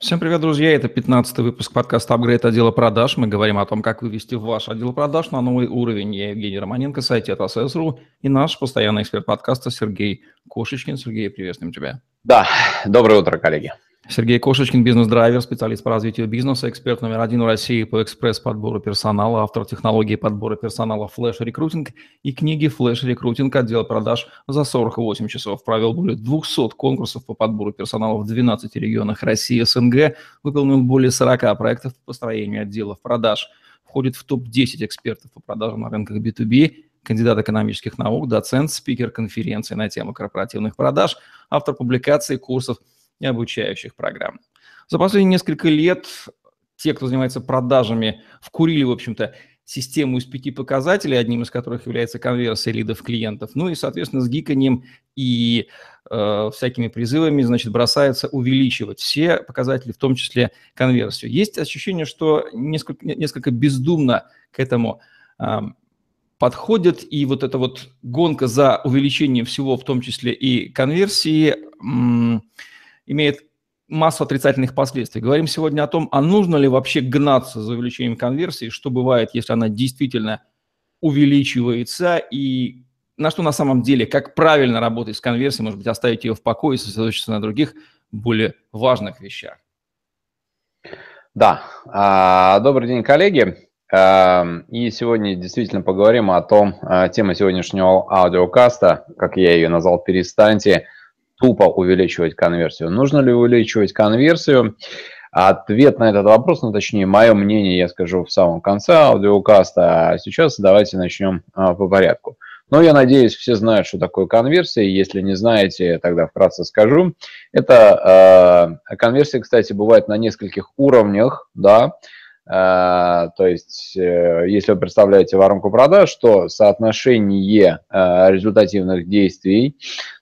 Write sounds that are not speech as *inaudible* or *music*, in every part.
Всем привет, друзья! Это 15 выпуск подкаста «Апгрейд отдела продаж». Мы говорим о том, как вывести ваш отдел продаж на новый уровень. Я Евгений Романенко, сайт ССРУ и наш постоянный эксперт подкаста Сергей Кошечкин. Сергей, приветствуем тебя. Да, доброе утро, коллеги. Сергей Кошечкин, бизнес-драйвер, специалист по развитию бизнеса, эксперт номер один в России по экспресс-подбору персонала, автор технологии подбора персонала Flash Recruiting и книги Flash Recruiting отдел продаж за 48 часов. Провел более 200 конкурсов по подбору персонала в 12 регионах России и СНГ, выполнил более 40 проектов по построению отделов продаж. Входит в топ-10 экспертов по продажам на рынках B2B, кандидат экономических наук, доцент, спикер конференции на тему корпоративных продаж, автор публикаций, курсов – и обучающих программ. За последние несколько лет те, кто занимается продажами, вкурили, в общем-то, систему из пяти показателей, одним из которых является конверсия лидов клиентов. Ну и, соответственно, с гиканием и э, всякими призывами, значит, бросается увеличивать все показатели, в том числе конверсию. Есть ощущение, что несколько, несколько бездумно к этому э, подходят, и вот эта вот гонка за увеличением всего, в том числе и конверсии, э, имеет массу отрицательных последствий. Говорим сегодня о том, а нужно ли вообще гнаться за увеличением конверсии, что бывает, если она действительно увеличивается, и на что на самом деле, как правильно работать с конверсией, может быть, оставить ее в покое и сосредоточиться на других более важных вещах. Да, а, добрый день, коллеги. А, и сегодня действительно поговорим о том, а, тема сегодняшнего аудиокаста, как я ее назвал, перестаньте – тупо увеличивать конверсию. Нужно ли увеличивать конверсию? Ответ на этот вопрос, ну точнее, мое мнение я скажу в самом конце аудиокаста, а сейчас давайте начнем а, по порядку. Но я надеюсь, все знают, что такое конверсия. Если не знаете, тогда вкратце скажу. Это э, конверсия, кстати, бывает на нескольких уровнях, да. Э, то есть, э, если вы представляете воронку продаж, то соотношение э, результативных действий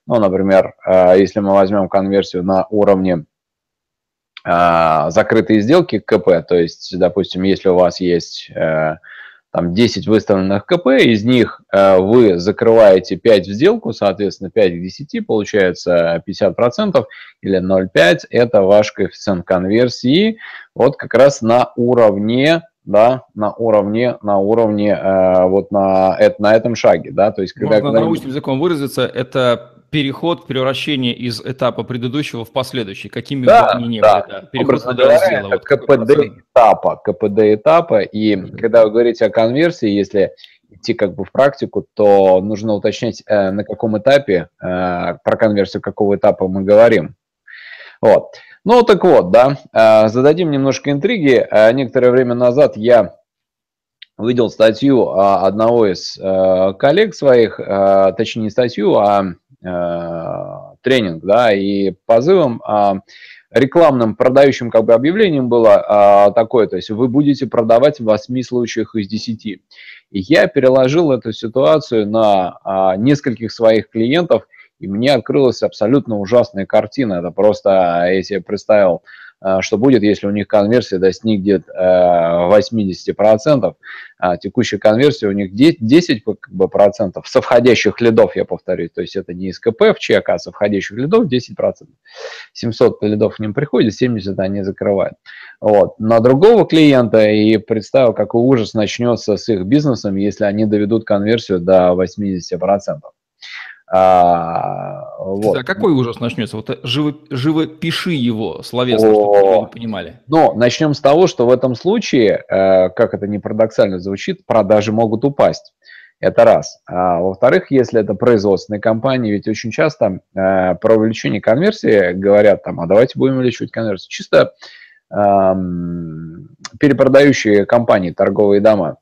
ну, например, э, если мы возьмем конверсию на уровне э, закрытые сделки КП, то есть, допустим, если у вас есть э, там 10 выставленных КП, из них вы закрываете 5 в сделку, соответственно, 5 к 10, получается 50% или 0,5, это ваш коэффициент конверсии, вот как раз на уровне да, на уровне, на уровне, э, вот на, это, на этом шаге, да, то есть когда... Можно научным языком выразиться, это переход, превращение из этапа предыдущего в последующий, какими да, бы они ни да. были. Да. Переход на раздела. Это вот КПД этапа, КПД этапа, и когда вы говорите о конверсии, если идти как бы в практику, то нужно уточнять, э, на каком этапе, э, про конверсию какого этапа мы говорим. Вот. Ну, так вот, да, э, зададим немножко интриги. Некоторое время назад я видел статью одного из коллег своих, точнее не статью, а Э, тренинг, да, и позывом а, рекламным продающим как бы объявлением было а, такое, то есть вы будете продавать в 8 случаях из 10. И я переложил эту ситуацию на а, нескольких своих клиентов, и мне открылась абсолютно ужасная картина. Это просто, если я представил Э, что будет, если у них конверсия достигнет 80%, а текущая конверсия у них 10 процентов со входящих лидов, я повторюсь, то есть это не из КП в чек, а со входящих лидов 10%. 700 лидов к ним приходит, 70 они закрывают. Вот. На другого клиента и представил, какой ужас начнется с их бизнесом, если они доведут конверсию до 80%. А, вот. А какой ужас начнется? Вот живо, живо пиши его словесно, чтобы вы понимали. Но начнем с того, что в этом случае, э, как это не парадоксально звучит, продажи могут упасть. Это раз. А, во-вторых, если это производственные компании, ведь очень часто э, про увеличение конверсии говорят там, а давайте будем увеличивать конверсию. Чисто э, перепродающие компании, торговые дома.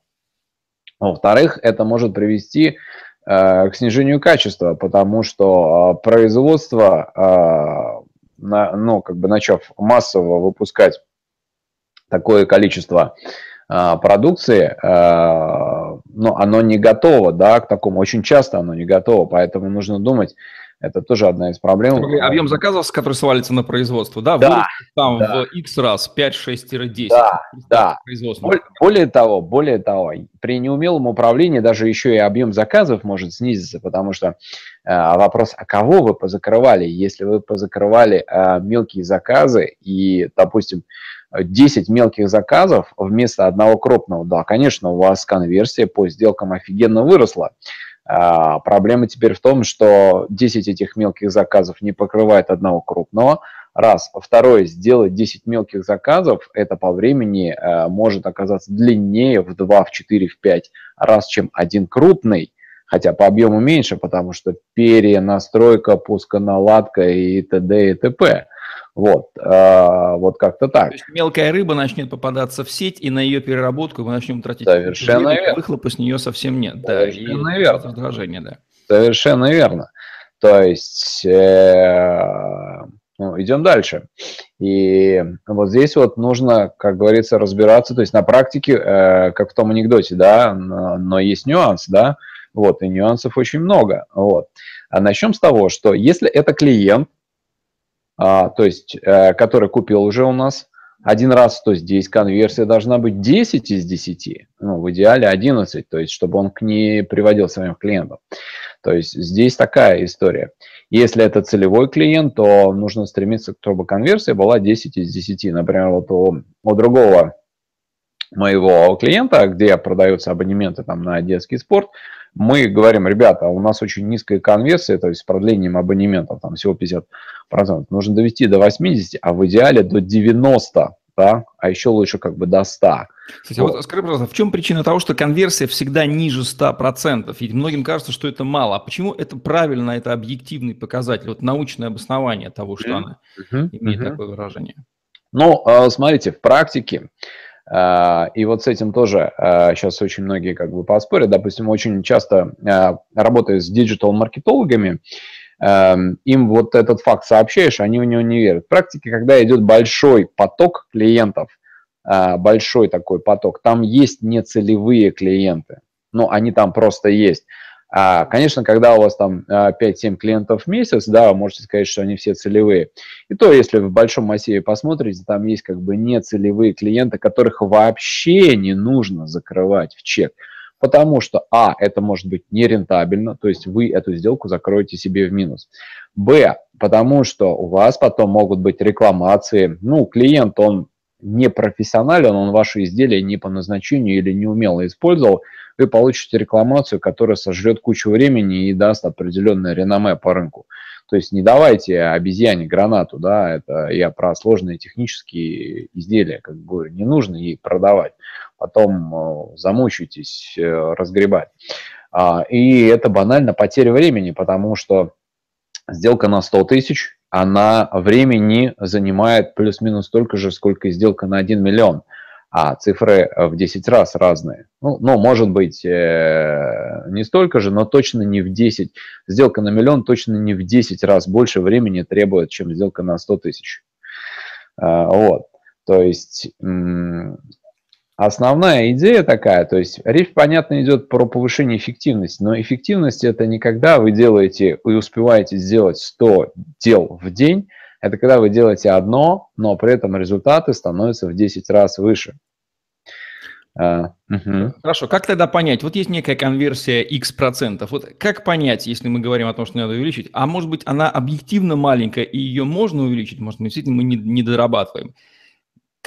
Во-вторых, это может привести Э, к снижению качества, потому что э, производство, э, ну, как бы начав массово выпускать такое количество продукции, ну, оно не готово, да, к такому, очень часто оно не готово, поэтому нужно думать, это тоже одна из проблем. Объем заказов, который свалится на производство, да? Да, там да. в X раз 5-6-10. Да, да. Более, более того, более того, при неумелом управлении даже еще и объем заказов может снизиться, потому что э, вопрос, а кого вы позакрывали? Если вы позакрывали э, мелкие заказы и, допустим, 10 мелких заказов вместо одного крупного, да, конечно, у вас конверсия по сделкам офигенно выросла. А, проблема теперь в том, что 10 этих мелких заказов не покрывает одного крупного. Раз. Второе, сделать 10 мелких заказов, это по времени а, может оказаться длиннее в 2, в 4, в 5 раз, чем один крупный, хотя по объему меньше, потому что перенастройка, пусконаладка и т.д. и т.п. Вот, э, вот как-то так. То есть мелкая рыба начнет попадаться в сеть, и на ее переработку мы начнем тратить Совершенно верно. выхлопа с нее совсем нет. Совершенно да, верно. Раздражение, да. Совершенно верно. То есть, э, ну, идем дальше. И вот здесь вот нужно, как говорится, разбираться, то есть на практике, э, как в том анекдоте, да, но, но есть нюанс, да, вот, и нюансов очень много, вот. А начнем с того, что если это клиент, а, то есть, э, который купил уже у нас один раз, то здесь конверсия должна быть 10 из 10, ну, в идеале 11, то есть, чтобы он к ней приводил своим клиентам. То есть, здесь такая история. Если это целевой клиент, то нужно стремиться, чтобы конверсия была 10 из 10. Например, вот у, у другого моего клиента, где продаются абонементы там, на детский спорт, мы говорим, ребята, у нас очень низкая конверсия, то есть с продлением абонементов там всего 50%. Нужно довести до 80, а в идеале до 90, да, а еще лучше как бы до 100. Кстати, вот. вот скажи, пожалуйста, в чем причина того, что конверсия всегда ниже 100%? Ведь многим кажется, что это мало. А почему это правильно, это объективный показатель, вот научное обоснование того, что mm-hmm. она mm-hmm. имеет mm-hmm. такое выражение? Ну, а, смотрите, в практике а, и вот с этим тоже сейчас а, очень многие как бы поспорят. Допустим, очень часто а, работая с диджитал-маркетологами, им вот этот факт сообщаешь, они в него не верят. В практике, когда идет большой поток клиентов, большой такой поток, там есть нецелевые клиенты. Ну, они там просто есть. А, конечно, когда у вас там 5-7 а, клиентов в месяц, да, вы можете сказать, что они все целевые. И то, если в большом массиве посмотрите, там есть как бы нецелевые клиенты, которых вообще не нужно закрывать в чек. Потому что, а, это может быть нерентабельно, то есть вы эту сделку закроете себе в минус. Б, потому что у вас потом могут быть рекламации. Ну, клиент, он не профессионален, он ваше изделие не по назначению или неумело использовал, вы получите рекламацию, которая сожрет кучу времени и даст определенное реноме по рынку. То есть не давайте обезьяне гранату, да, это я про сложные технические изделия, как бы не нужно ей продавать, потом э, замучитесь э, разгребать. А, и это банально потеря времени, потому что сделка на 100 тысяч, она времени занимает плюс-минус столько же, сколько и сделка на 1 миллион а цифры в 10 раз разные. Ну, ну может быть, э, не столько же, но точно не в 10. Сделка на миллион точно не в 10 раз больше времени требует, чем сделка на 100 тысяч. Э, вот. То есть основная идея такая, то есть речь, понятно, идет про повышение эффективности, но эффективность это не когда вы делаете и успеваете сделать 100 дел в день, это когда вы делаете одно, но при этом результаты становятся в 10 раз выше. Uh, uh-huh. Хорошо, как тогда понять? Вот есть некая конверсия x процентов. Вот как понять, если мы говорим о том, что надо увеличить? А может быть, она объективно маленькая, и ее можно увеличить? Может, действительно мы не, не дорабатываем?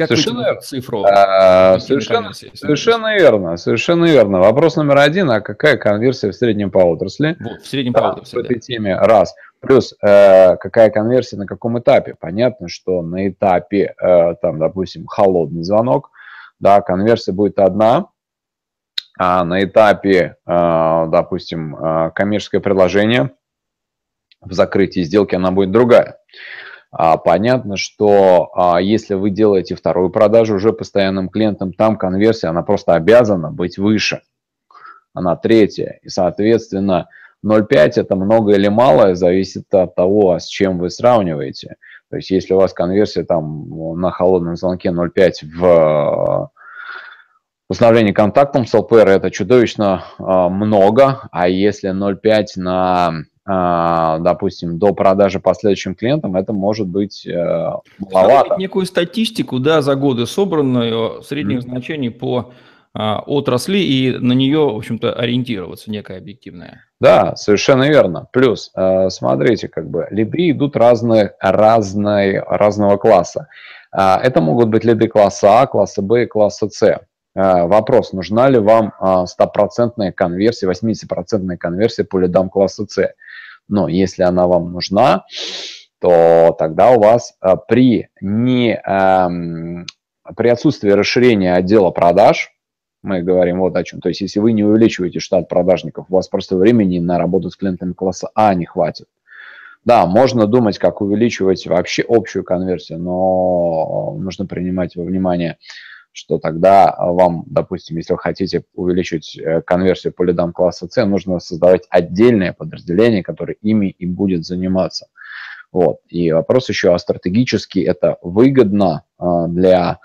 Как совершенно, цифру? А, совершенно, совершенно верно, совершенно верно. Вопрос номер один, а какая конверсия в среднем по отрасли? Вот, в среднем по отрасли, В этой да. теме, раз. Плюс, э, какая конверсия на каком этапе? Понятно, что на этапе, э, там, допустим, холодный звонок, да, конверсия будет одна, а на этапе, э, допустим, э, коммерческое предложение в закрытии сделки она будет другая. А, понятно, что а, если вы делаете вторую продажу уже постоянным клиентам, там конверсия, она просто обязана быть выше. Она третья. И, соответственно, 0,5 это много или мало, зависит от того, с чем вы сравниваете. То есть, если у вас конверсия там на холодном звонке 0,5 в установлении контактом с LPR, это чудовищно много, а если 0,5 на а, допустим, до продажи последующим клиентам, это может быть э, маловато. Некую статистику, да, за годы собранную средних mm-hmm. значений по а, отрасли и на нее, в общем-то, ориентироваться, некая объективная. Да, совершенно верно. Плюс, э, смотрите, как бы лиды идут разные, разные, разного класса. Э, это могут быть лиды класса А, класса Б и класса С. Э, вопрос, нужна ли вам стопроцентная конверсия, 80% конверсия по лидам класса С? Но если она вам нужна, то тогда у вас при, не, эм, при отсутствии расширения отдела продаж, мы говорим вот о чем. То есть, если вы не увеличиваете штат продажников, у вас просто времени на работу с клиентами класса А не хватит. Да, можно думать, как увеличивать вообще общую конверсию, но нужно принимать во внимание, что тогда вам, допустим, если вы хотите увеличить э, конверсию по лидам класса С, нужно создавать отдельное подразделение, которое ими и будет заниматься. Вот. И вопрос еще, а стратегически это выгодно а, для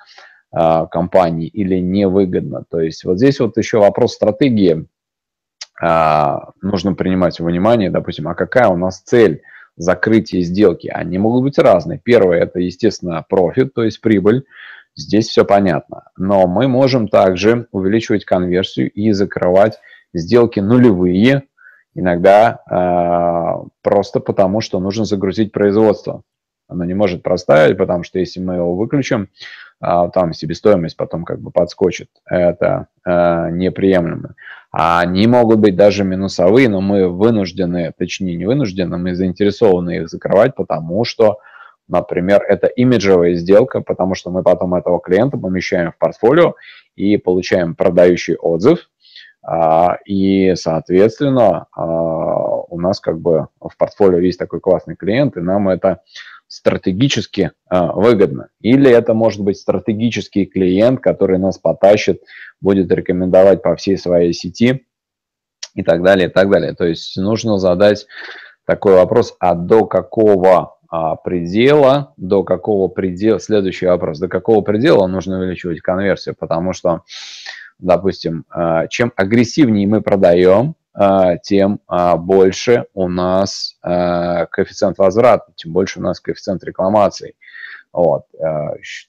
а, компании или невыгодно. То есть вот здесь вот еще вопрос стратегии а, нужно принимать во внимание, допустим, а какая у нас цель закрытия сделки? Они могут быть разные. Первое – это, естественно, профит, то есть прибыль. Здесь все понятно. Но мы можем также увеличивать конверсию и закрывать сделки нулевые, иногда э, просто потому, что нужно загрузить производство. Оно не может проставить, потому что если мы его выключим, а, там себестоимость потом как бы подскочит. Это э, неприемлемо. Они могут быть даже минусовые, но мы вынуждены, точнее не вынуждены, мы заинтересованы их закрывать, потому что, например, это имиджевая сделка, потому что мы потом этого клиента помещаем в портфолио и получаем продающий отзыв, а, и, соответственно, а, у нас как бы в портфолио есть такой классный клиент, и нам это стратегически э, выгодно. Или это может быть стратегический клиент, который нас потащит, будет рекомендовать по всей своей сети и так далее, и так далее. То есть нужно задать такой вопрос, а до какого а, предела, до какого предела, следующий вопрос, до какого предела нужно увеличивать конверсию, потому что, допустим, э, чем агрессивнее мы продаем, а, тем а, больше у нас а, коэффициент возврата, тем больше у нас коэффициент рекламаций. Вот.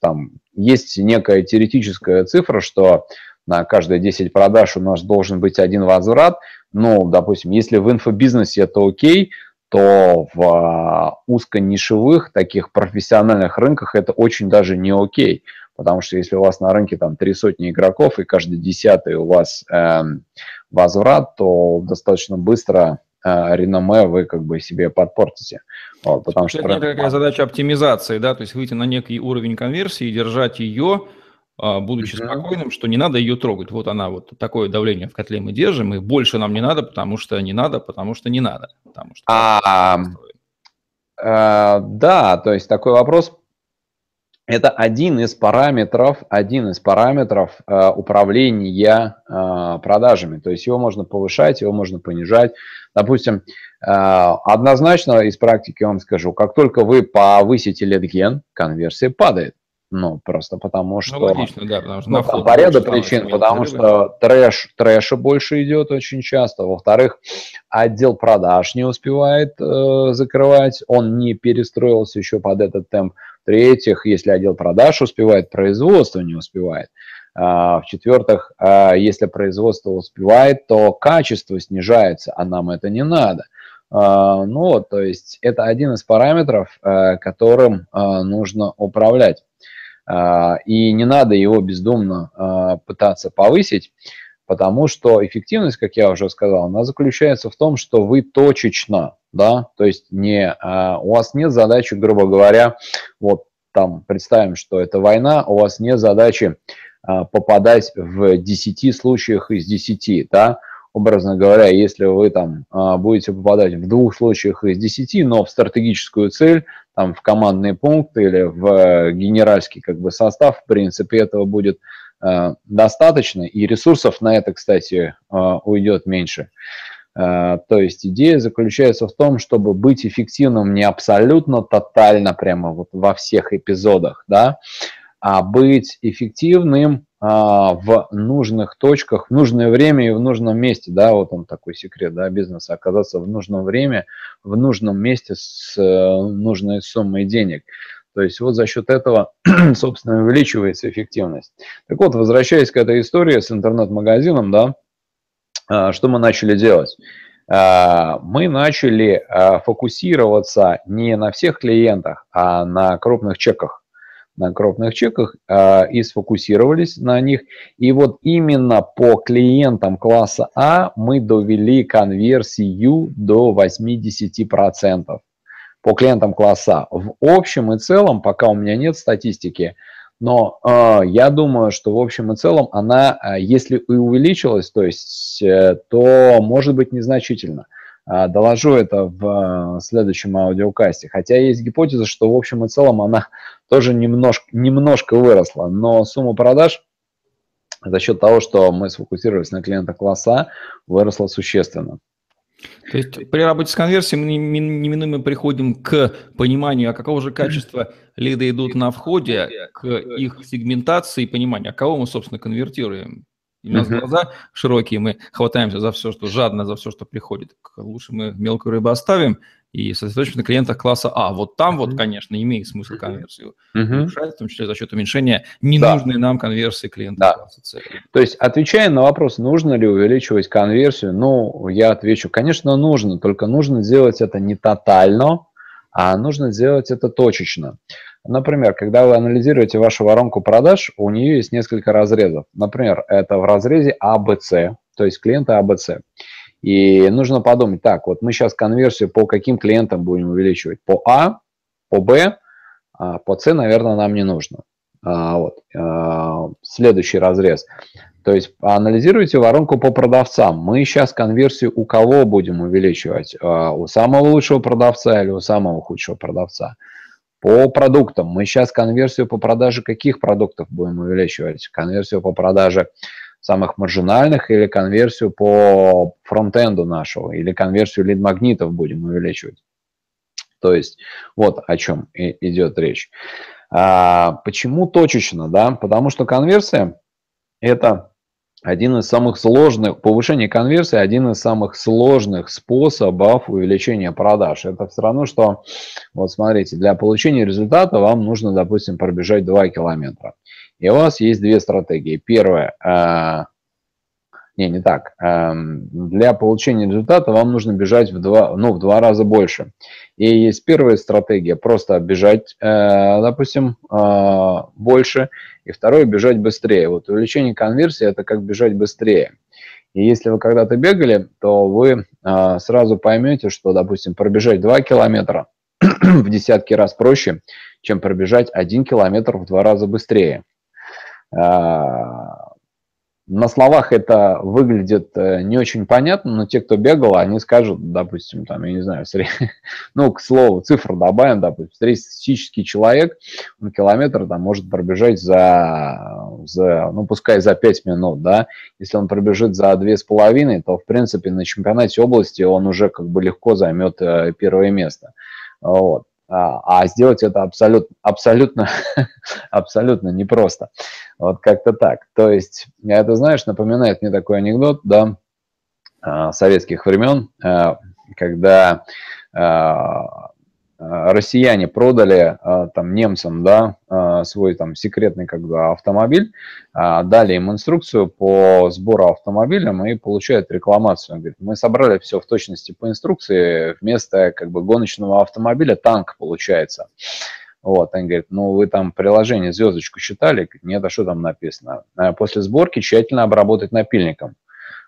Там есть некая теоретическая цифра, что на каждые 10 продаж у нас должен быть один возврат. Ну, допустим, если в инфобизнесе это окей, то в узконишевых таких профессиональных рынках это очень даже не окей. Потому что если у вас на рынке там три сотни игроков, и каждый десятый у вас э, возврат, то достаточно быстро э, реноме вы как бы себе подпортите. Вот, потому что это такая задача оптимизации, да, то есть выйти на некий уровень конверсии и держать ее, будучи mm-hmm. спокойным, что не надо ее трогать. Вот она, вот такое давление в котле мы держим, и больше нам не надо, потому что не надо, потому что не надо. Потому что а, э, да, то есть такой вопрос это один из параметров, один из параметров э, управления э, продажами. То есть его можно повышать, его можно понижать. Допустим, э, однозначно из практики вам скажу, как только вы повысите литген, конверсия падает. Ну, просто потому ну, что... Ну, логично, да, потому что... Ну, там по ряду причин, потому что трэш, трэша больше идет очень часто. Во-вторых, отдел продаж не успевает э, закрывать, он не перестроился еще под этот темп. В-третьих, если отдел продаж успевает, производство не успевает. А, в-четвертых, а, если производство успевает, то качество снижается, а нам это не надо. А, ну то есть это один из параметров, которым нужно управлять. И не надо его бездумно пытаться повысить, потому что эффективность, как я уже сказал, она заключается в том, что вы точечно да, то есть не, а, у вас нет задачи, грубо говоря, вот там представим, что это война, у вас нет задачи а, попадать в 10 случаях из 10, да, образно говоря, если вы там а, будете попадать в двух случаях из 10, но в стратегическую цель, там в командный пункт или в генеральский как бы состав, в принципе, этого будет достаточно, и ресурсов на это, кстати, уйдет меньше. Э, то есть идея заключается в том, чтобы быть эффективным не абсолютно тотально, прямо вот во всех эпизодах, да, быть эффективным а, в нужных точках, в нужное время и в нужном месте, да, вот он такой секрет, да, бизнеса, оказаться в нужном время, в нужном месте с э, нужной суммой денег. То есть вот за счет этого, *clears throat* собственно, увеличивается эффективность. Так вот, возвращаясь к этой истории с интернет-магазином, да, а, что мы начали делать? А, мы начали фокусироваться не на всех клиентах, а на крупных чеках на крупных чеках э, и сфокусировались на них. И вот именно по клиентам класса А мы довели конверсию до 80%. По клиентам класса А. В общем и целом, пока у меня нет статистики, но э, я думаю, что в общем и целом она, э, если и увеличилась, то есть, э, то может быть незначительно. А, доложу это в э, следующем аудиокасте. Хотя есть гипотеза, что в общем и целом она *laughs* тоже немножко, немножко выросла, но сумма продаж за счет того, что мы сфокусировались на клиента класса А, выросла существенно. То есть при работе с конверсией мы неминуемо приходим к пониманию, а какого же качества лиды идут на входе, к их сегментации и пониманию, а кого мы, собственно, конвертируем. И у нас uh-huh. глаза широкие, мы хватаемся за все, что жадно, за все, что приходит. Лучше мы мелкую рыбу оставим и сосредоточимся на клиентах класса А. Вот там вот, конечно, имеет смысл конверсию uh-huh. улучшать, в том числе за счет уменьшения ненужной да. нам конверсии клиентов да. класса С. То есть, отвечая на вопрос, нужно ли увеличивать конверсию, ну, я отвечу, конечно, нужно, только нужно делать это не тотально, а нужно делать это точечно. Например, когда вы анализируете вашу воронку продаж, у нее есть несколько разрезов. Например, это в разрезе ABC, а то есть клиенты ABC. А И нужно подумать, так, вот мы сейчас конверсию по каким клиентам будем увеличивать? По А, по Б, а по С, наверное, нам не нужно. Вот. Следующий разрез. То есть анализируйте воронку по продавцам. Мы сейчас конверсию у кого будем увеличивать? У самого лучшего продавца или у самого худшего продавца? По продуктам. Мы сейчас конверсию по продаже каких продуктов будем увеличивать? Конверсию по продаже самых маржинальных или конверсию по фронтенду нашего, или конверсию лид-магнитов будем увеличивать. То есть вот о чем идет речь. А, почему точечно? Да? Потому что конверсия – это один из самых сложных, повышение конверсии, один из самых сложных способов увеличения продаж. Это все равно, что, вот смотрите, для получения результата вам нужно, допустим, пробежать 2 километра. И у вас есть две стратегии. Первая, э, не, не так. Э, для получения результата вам нужно бежать в два, ну, в два раза больше. И есть первая стратегия, просто бежать, э, допустим, э, больше, и второе, бежать быстрее. Вот увеличение конверсии – это как бежать быстрее. И если вы когда-то бегали, то вы э, сразу поймете, что, допустим, пробежать 2 километра *clears throat* в десятки раз проще, чем пробежать 1 километр в два раза быстрее на словах это выглядит э, не очень понятно, но те, кто бегал, они скажут, допустим, там, я не знаю, *laughs* ну, к слову, цифру добавим, допустим, среднестатистический человек, он километр там может пробежать за, за, ну, пускай за 5 минут, да, если он пробежит за 2,5, то, в принципе, на чемпионате области он уже как бы легко займет э, первое место. Вот. А, а сделать это абсолютно, абсолютно, *laughs* абсолютно непросто. Вот как-то так. То есть, это, знаешь, напоминает мне такой анекдот, да, а, советских времен, а, когда Э, россияне продали там немцам, да, свой там секретный как бы автомобиль, дали им инструкцию по сбору автомобилем и получают рекламацию. Он говорит, мы собрали все в точности по инструкции, вместо как бы гоночного автомобиля танк получается. Вот, они говорят, ну вы там приложение звездочку считали? Нет, а что там написано? После сборки тщательно обработать напильником.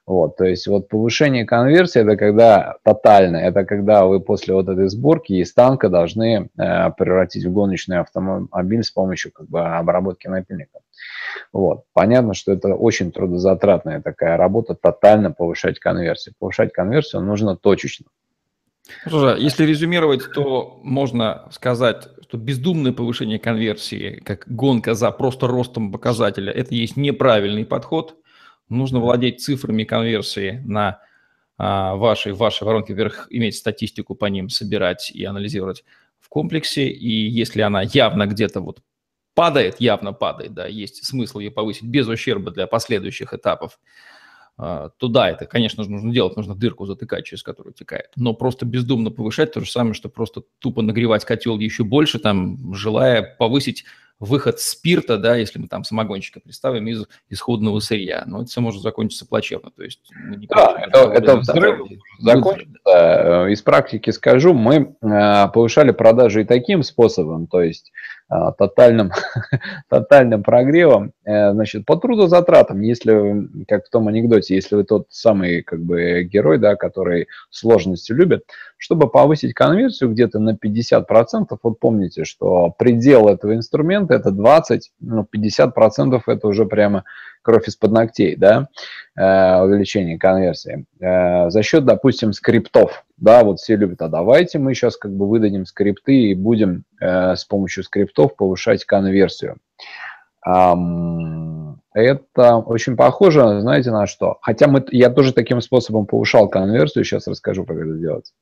Вот, то есть вот повышение конверсии это когда тотально, это когда вы после вот этой сборки из танка должны э, превратить в гоночный автомобиль с помощью как бы обработки напильника. Вот. Понятно, что это очень трудозатратная такая работа, тотально повышать конверсию. Повышать конверсию нужно точечно. Что если резюмировать, то можно сказать, что бездумное повышение конверсии, как гонка за просто ростом показателя, это есть неправильный подход – Нужно владеть цифрами конверсии на а, вашей, вашей воронке вверх, иметь статистику по ним, собирать и анализировать в комплексе. И если она явно где-то вот падает, явно падает, да, есть смысл ее повысить без ущерба для последующих этапов, а, то да, это, конечно же, нужно делать, нужно дырку затыкать, через которую текает. Но просто бездумно повышать то же самое, что просто тупо нагревать котел еще больше, там, желая повысить выход спирта, да, если мы там самогонщика представим, из исходного сырья. Но это все может закончиться плачевно. То есть да, это, это взрыв закончится. Э, из практики скажу, мы э, повышали продажи и таким способом, то есть тотальным, *laughs* тотальным прогревом, значит, по трудозатратам, если, как в том анекдоте, если вы тот самый как бы герой, да, который сложности любит, чтобы повысить конверсию где-то на 50%, вот помните, что предел этого инструмента это 20, ну 50% это уже прямо кровь из-под ногтей, да, э, увеличение конверсии. Э, за счет, допустим, скриптов, да, вот все любят, а давайте мы сейчас как бы выдадим скрипты и будем э, с помощью скриптов повышать конверсию. Это очень похоже, знаете, на что? Хотя мы, я тоже таким способом повышал конверсию, сейчас расскажу, как это делать.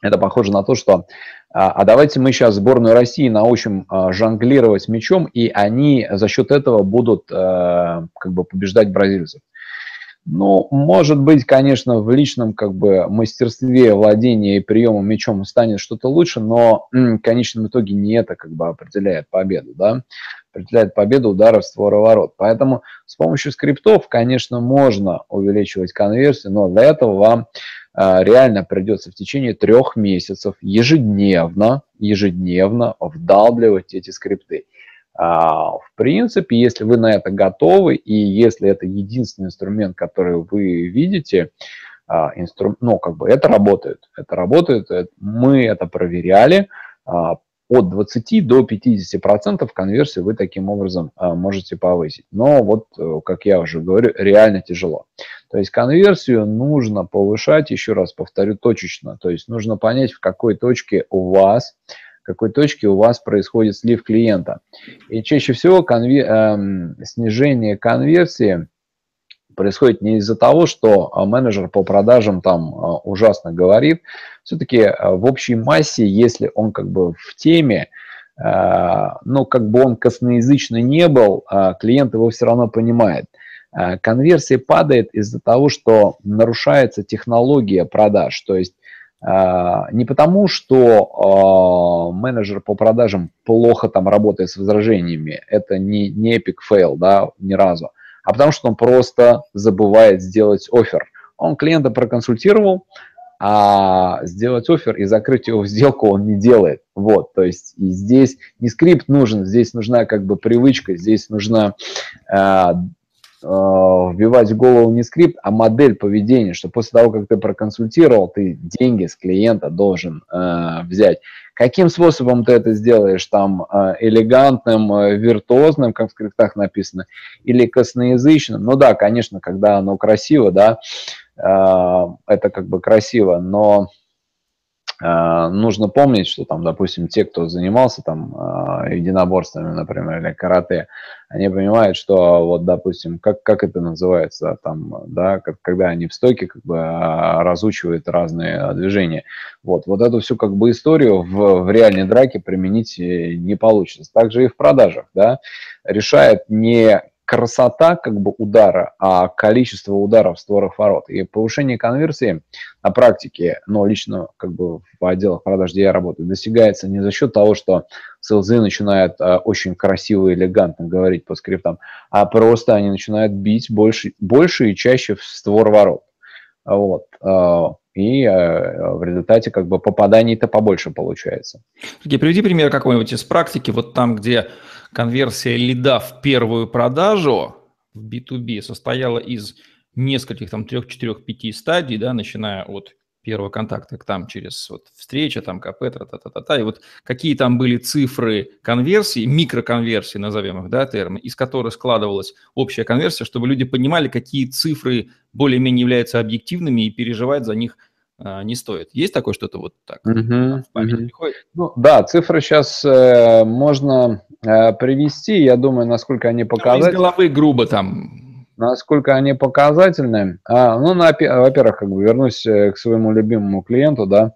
Это похоже на то, что а, а давайте мы сейчас сборную России научим а, жонглировать мячом, и они за счет этого будут а, как бы побеждать бразильцев. Ну, может быть, конечно, в личном как бы мастерстве владения и приема мячом станет что-то лучше, но в конечном итоге не это как бы определяет победу, да, определяет победу ударов створа ворот. Поэтому с помощью скриптов, конечно, можно увеличивать конверсию, но для этого вам а, реально придется в течение трех месяцев ежедневно, ежедневно вдалбливать эти скрипты. А, в принципе, если вы на это готовы, и если это единственный инструмент, который вы видите, а, инстру... ну, как бы это работает. Это работает, мы это проверяли. От 20 до 50 процентов конверсии вы таким образом можете повысить. Но вот, э, как я уже говорю, реально тяжело. То есть конверсию нужно повышать, еще раз повторю, точечно. То есть нужно понять, в какой точке у вас, какой точке у вас происходит слив клиента. И чаще всего конвер... эм, снижение конверсии происходит не из-за того, что а, менеджер по продажам там а, ужасно говорит. Все-таки а, в общей массе, если он как бы в теме, ну, как бы он косноязычный не был, клиент его все равно понимает. Э, конверсия падает из-за того, что нарушается технология продаж. То есть э, не потому, что э, менеджер по продажам плохо там работает с возражениями, это не, не epic fail, да, ни разу, а потому что он просто забывает сделать офер. Он клиента проконсультировал, а сделать офер и закрыть его в сделку он не делает. Вот, то есть и здесь не скрипт нужен, здесь нужна как бы привычка, здесь нужна Э, вбивать в голову не скрипт, а модель поведения, что после того, как ты проконсультировал, ты деньги с клиента должен э, взять. Каким способом ты это сделаешь? Там э, элегантным, э, виртуозным, как в скриптах написано, или косноязычным? Ну да, конечно, когда оно красиво, да, э, это как бы красиво, но Э, нужно помнить, что там, допустим, те, кто занимался там э, единоборствами, например, или карате, они понимают, что вот, допустим, как, как это называется, там, да, как, когда они в стойке как бы а, разучивают разные движения. Вот, вот эту всю как бы историю в, в реальной драке применить э, не получится. Также и в продажах, да, решает не красота как бы удара, а количество ударов в створах ворот. И повышение конверсии на практике, но лично как бы в отделах продаж, где я работаю, достигается не за счет того, что селзы начинают а, очень красиво и элегантно говорить по скриптам, а просто они начинают бить больше, больше и чаще в створ ворот. Вот. А, и э, в результате как бы попаданий-то побольше получается. Сергей, приведи пример какой-нибудь из практики, вот там, где конверсия лида в первую продажу в B2B состояла из нескольких, там, трех, четырех, пяти стадий, да, начиная от первого контакта, там через вот встреча, там КП, та-та-та-та, и вот какие там были цифры конверсии, микроконверсии, назовем их, да, термины, из которых складывалась общая конверсия, чтобы люди понимали, какие цифры более-менее являются объективными и переживать за них не стоит. Есть такое что-то вот так в память приходит? Ну, да, цифры сейчас э, можно э, привести, я думаю, насколько они показательны. Из головы грубо там. Насколько они показательны. А, ну, на, во-первых, как бы вернусь э, к своему любимому клиенту, да,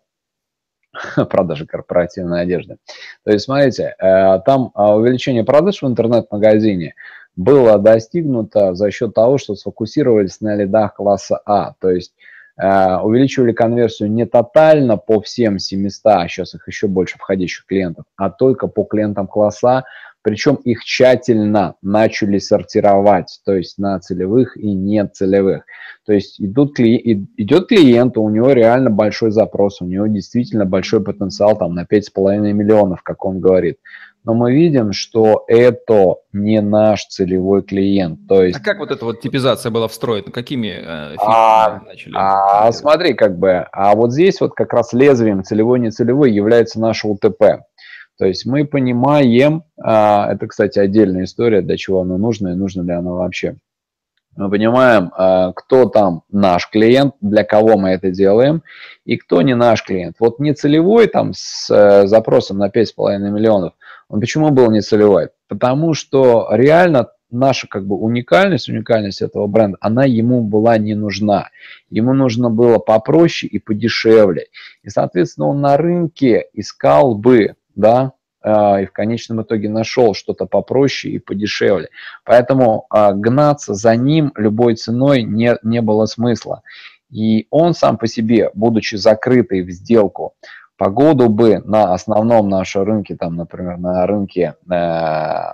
*laughs* продажи корпоративной одежды. То есть, смотрите, э, там а, увеличение продаж в интернет-магазине было достигнуто за счет того, что сфокусировались на лидах класса А. То есть увеличивали конверсию не тотально по всем 700, а сейчас их еще больше входящих клиентов, а только по клиентам класса причем их тщательно начали сортировать, то есть на целевых и нецелевых. То есть идут, идет клиент, у него реально большой запрос, у него действительно большой потенциал там на 5,5 миллионов, как он говорит. Но мы видим, что это не наш целевой клиент. То есть... А как вот эта вот типизация была встроена? Какими э, а, начали? А, смотри, как бы, а вот здесь вот как раз лезвием целевой-нецелевой является наше УТП. То есть мы понимаем, а, это, кстати, отдельная история, для чего оно нужно и нужно ли оно вообще. Мы понимаем, а, кто там наш клиент, для кого мы это делаем, и кто не наш клиент. Вот не целевой там с э, запросом на 5,5 миллионов, он почему был не целевой? Потому что реально наша как бы уникальность, уникальность этого бренда, она ему была не нужна. Ему нужно было попроще и подешевле. И, соответственно, он на рынке искал бы да, а, и в конечном итоге нашел что-то попроще и подешевле. Поэтому а, гнаться за ним любой ценой не, не было смысла. И он сам по себе, будучи закрытый в сделку, погоду бы на основном нашем рынке, там, например, на рынке э,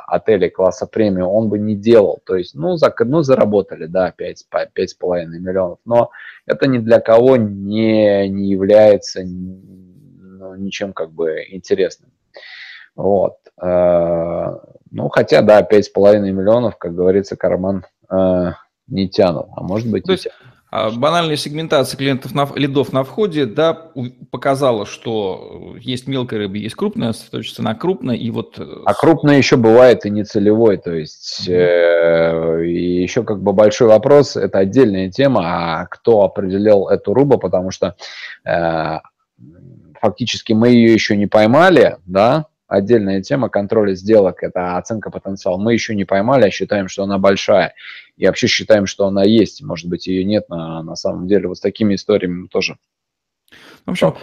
отелей класса премиум, он бы не делал. То есть, ну, за, ну заработали, да, 5,5 миллионов, но это ни для кого не, не является ну, ничем как бы интересным. Вот. Э, ну, хотя, да, 5,5 миллионов, как говорится, карман э, не тянут, а может быть... То есть банальная сегментация клиентов на, лидов на входе, да, показала, что есть мелкая рыба, есть крупная, сосредоточится на крупной, и вот... Э, а крупная еще бывает и не целевой, то есть mm-hmm. э, и еще как бы большой вопрос, это отдельная тема, а кто определил эту рыбу, потому что э, фактически мы ее еще не поймали, да, отдельная тема контроля сделок, это оценка потенциала. Мы еще не поймали, а считаем, что она большая. И вообще считаем, что она есть. Может быть, ее нет на, на самом деле. Вот с такими историями мы тоже. В общем,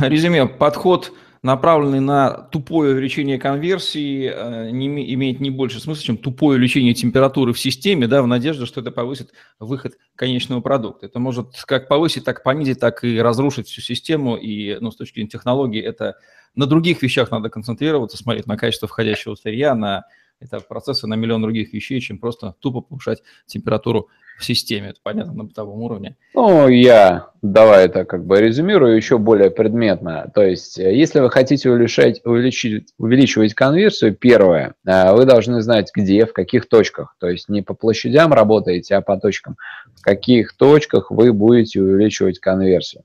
резюме, подход направленный на тупое увеличение конверсии, э, не, имеет не больше смысла, чем тупое увеличение температуры в системе, да, в надежде, что это повысит выход конечного продукта. Это может как повысить, так понизить, так и разрушить всю систему. И ну, с точки зрения технологий это на других вещах надо концентрироваться, смотреть на качество входящего сырья, на это процессы на миллион других вещей, чем просто тупо повышать температуру в системе. Это понятно на бытовом уровне. Ну, я давай это как бы резюмирую еще более предметно. То есть, э, если вы хотите увеличать, увеличить, увеличивать конверсию, первое, э, вы должны знать, где, в каких точках. То есть, не по площадям работаете, а по точкам. В каких точках вы будете увеличивать конверсию.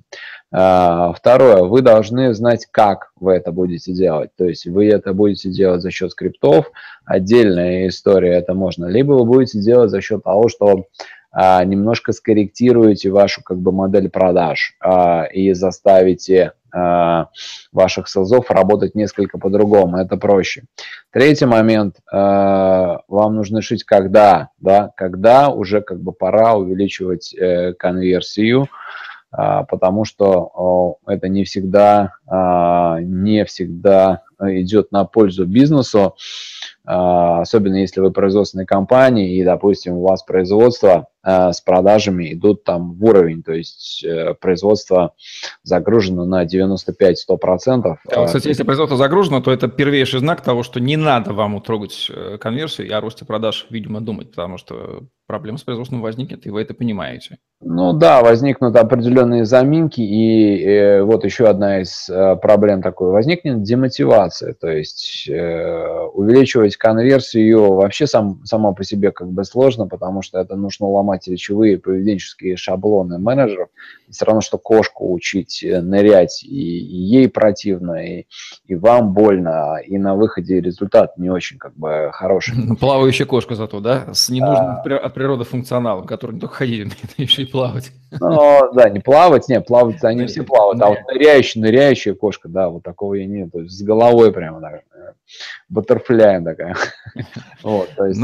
А, второе, вы должны знать, как вы это будете делать. То есть вы это будете делать за счет скриптов, отдельная история это можно, либо вы будете делать за счет того, что а, немножко скорректируете вашу как бы модель продаж а, и заставите ваших селзов работать несколько по-другому, это проще. Третий момент, вам нужно шить когда, да, когда уже как бы пора увеличивать э, конверсию, потому что это не всегда, а, не всегда идет на пользу бизнесу, а, особенно если вы производственная компания и, допустим, у вас производство с продажами идут там в уровень, то есть э, производство загружено на 95-100%. Да, кстати, если производство загружено, то это первейший знак того, что не надо вам трогать э, конверсию и о росте продаж, видимо, думать, потому что проблема с производством возникнет, и вы это понимаете. Ну да, возникнут определенные заминки, и э, вот еще одна из э, проблем такой, возникнет демотивация, то есть э, увеличивать конверсию вообще сам, само по себе как бы сложно, потому что это нужно ломать речевые поведенческие шаблоны менеджеров, все равно, что кошку учить э, нырять, и, и ей противно, и, и вам больно, и на выходе результат не очень как бы хороший. *laughs* Плавающая кошка зато, да, с ненужным а... от природы функционалом, который не только ходить, *laughs* но еще и плавать. Ну, да, не плавать, не, плавать они все плавают, а вот ныряющая, ныряющая кошка, да, вот такого я нет, то есть с головой прямо, да, баттерфляем такая. *laughs* Вот, то есть...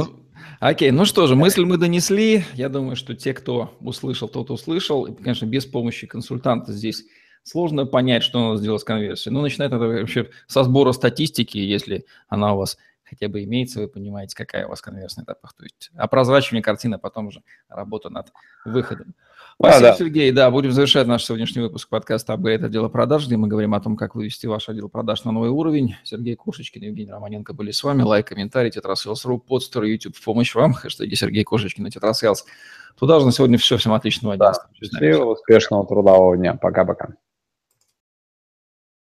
Окей, ну что же, мысль мы донесли. Я думаю, что те, кто услышал, тот услышал. И, конечно, без помощи консультанта здесь сложно понять, что надо сделать с конверсией. Ну, начинает это вообще со сбора статистики, если она у вас хотя бы имеется, вы понимаете, какая у вас конверсия на этапах. То есть опрозрачивание картины, а потом уже работа над выходом. Спасибо, да, да. Сергей. Да, будем завершать наш сегодняшний выпуск подкаста это дело продаж, где мы говорим о том, как вывести ваш отдел продаж на новый уровень. Сергей Кошечкин и Евгений Романенко были с вами. Лайк, комментарий, тетрасейлс.ру, подстер, YouTube в помощь вам. Хэштеги Сергей Кошечкин и тетрасейлс. Туда же на сегодня все. Всем отличного дня. Да. Счастливого, успешного трудового дня. Пока-пока.